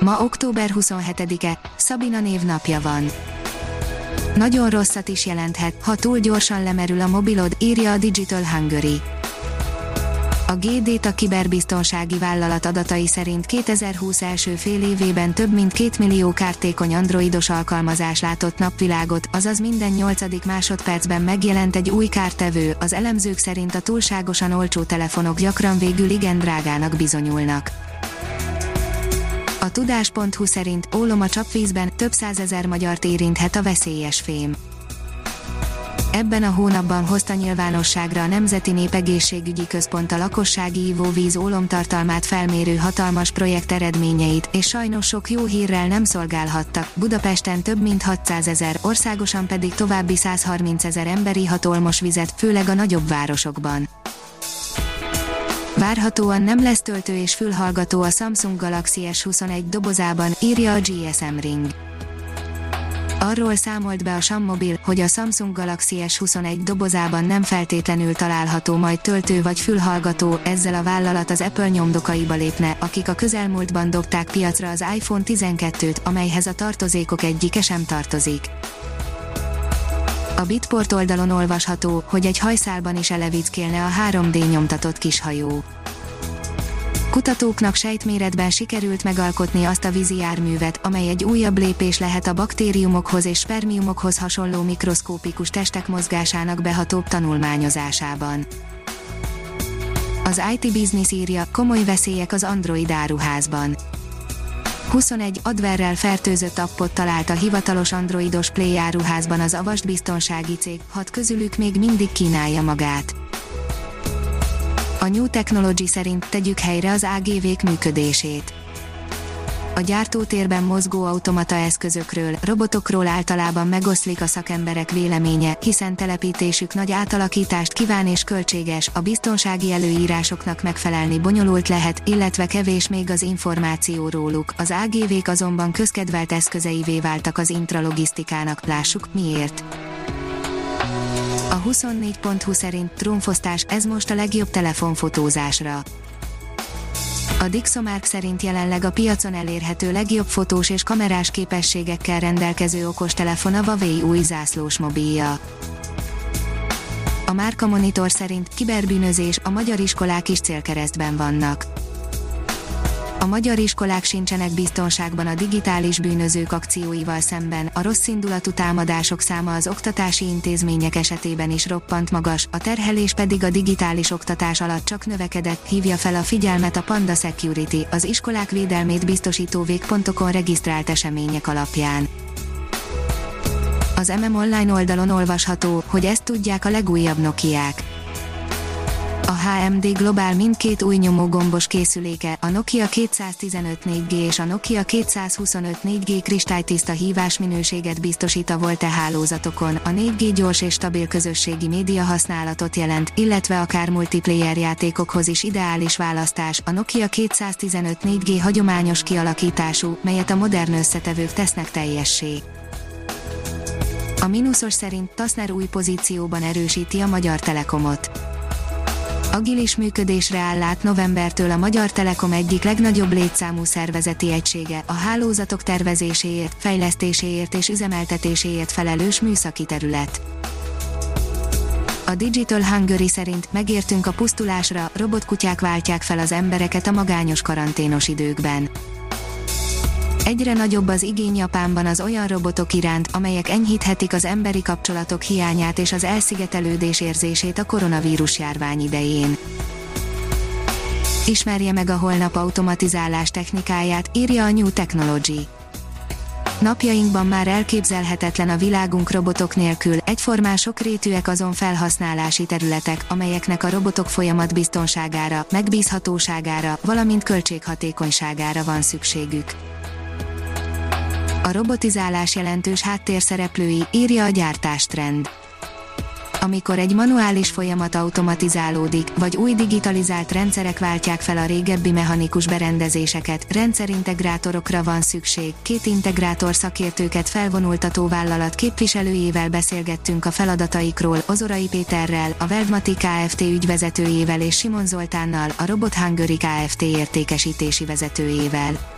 Ma október 27-e, Szabina névnapja van. Nagyon rosszat is jelenthet, ha túl gyorsan lemerül a mobilod, írja a Digital Hungary. A GD a kiberbiztonsági vállalat adatai szerint 2020 első fél évében több mint 2 millió kártékony androidos alkalmazás látott napvilágot, azaz minden nyolcadik másodpercben megjelent egy új kártevő, az elemzők szerint a túlságosan olcsó telefonok gyakran végül igen drágának bizonyulnak. A tudás.hu szerint ólom a csapvízben több százezer magyart érinthet a veszélyes fém. Ebben a hónapban hozta nyilvánosságra a Nemzeti Népegészségügyi Központ a lakossági ivóvíz ólomtartalmát felmérő hatalmas projekt eredményeit, és sajnos sok jó hírrel nem szolgálhattak. Budapesten több mint 600 ezer, országosan pedig további 130 ezer emberi hatolmos vizet, főleg a nagyobb városokban. Várhatóan nem lesz töltő és fülhallgató a Samsung Galaxy S21 dobozában, írja a GSM Ring. Arról számolt be a Sammobil, hogy a Samsung Galaxy S21 dobozában nem feltétlenül található majd töltő vagy fülhallgató, ezzel a vállalat az Apple nyomdokaiba lépne, akik a közelmúltban dobták piacra az iPhone 12-t, amelyhez a tartozékok egyike sem tartozik. A Bitport oldalon olvasható, hogy egy hajszálban is elevickélne a 3D nyomtatott kishajó. Kutatóknak sejtméretben sikerült megalkotni azt a vízi járművet, amely egy újabb lépés lehet a baktériumokhoz és spermiumokhoz hasonló mikroszkópikus testek mozgásának behatóbb tanulmányozásában. Az IT Business írja, komoly veszélyek az Android áruházban 21 adverrel fertőzött appot talált a hivatalos androidos Play áruházban az Avast biztonsági cég, hat közülük még mindig kínálja magát. A New Technology szerint tegyük helyre az AGV-k működését a gyártótérben mozgó automata eszközökről, robotokról általában megoszlik a szakemberek véleménye, hiszen telepítésük nagy átalakítást kíván és költséges, a biztonsági előírásoknak megfelelni bonyolult lehet, illetve kevés még az információ róluk. Az AGV-k azonban közkedvelt eszközeivé váltak az intralogisztikának, lássuk miért. A 24.20 szerint trumfosztás, ez most a legjobb telefonfotózásra a Dixomark szerint jelenleg a piacon elérhető legjobb fotós és kamerás képességekkel rendelkező okostelefon a Huawei új zászlós mobilja. A Márka Monitor szerint kiberbűnözés, a magyar iskolák is célkeresztben vannak a magyar iskolák sincsenek biztonságban a digitális bűnözők akcióival szemben, a rosszindulatú támadások száma az oktatási intézmények esetében is roppant magas, a terhelés pedig a digitális oktatás alatt csak növekedett, hívja fel a figyelmet a Panda Security, az iskolák védelmét biztosító végpontokon regisztrált események alapján. Az MM Online oldalon olvasható, hogy ezt tudják a legújabb Nokiák HMD Global mindkét új nyomógombos készüléke, a Nokia 215 4G és a Nokia 225 4G kristálytiszta hívásminőséget biztosít a VoLTE hálózatokon, a 4G gyors és stabil közösségi média használatot jelent, illetve akár multiplayer játékokhoz is ideális választás, a Nokia 215 4G hagyományos kialakítású, melyet a modern összetevők tesznek teljessé. A mínuszos szerint Tasner új pozícióban erősíti a Magyar Telekomot agilis működésre áll át novembertől a Magyar Telekom egyik legnagyobb létszámú szervezeti egysége, a hálózatok tervezéséért, fejlesztéséért és üzemeltetéséért felelős műszaki terület. A Digital Hungary szerint megértünk a pusztulásra, robotkutyák váltják fel az embereket a magányos karanténos időkben Egyre nagyobb az igény Japánban az olyan robotok iránt, amelyek enyhíthetik az emberi kapcsolatok hiányát és az elszigetelődés érzését a koronavírus járvány idején. Ismerje meg a holnap automatizálás technikáját, írja a New Technology. Napjainkban már elképzelhetetlen a világunk robotok nélkül, egyformán sokrétűek azon felhasználási területek, amelyeknek a robotok folyamat biztonságára, megbízhatóságára, valamint költséghatékonyságára van szükségük A robotizálás jelentős háttérszereplői, írja a gyártástrend amikor egy manuális folyamat automatizálódik, vagy új digitalizált rendszerek váltják fel a régebbi mechanikus berendezéseket, rendszerintegrátorokra van szükség. Két integrátor szakértőket felvonultató vállalat képviselőjével beszélgettünk a feladataikról, Ozorai Péterrel, a Veldmati Kft. ügyvezetőjével és Simon Zoltánnal, a Robot Hungary Kft. értékesítési vezetőjével.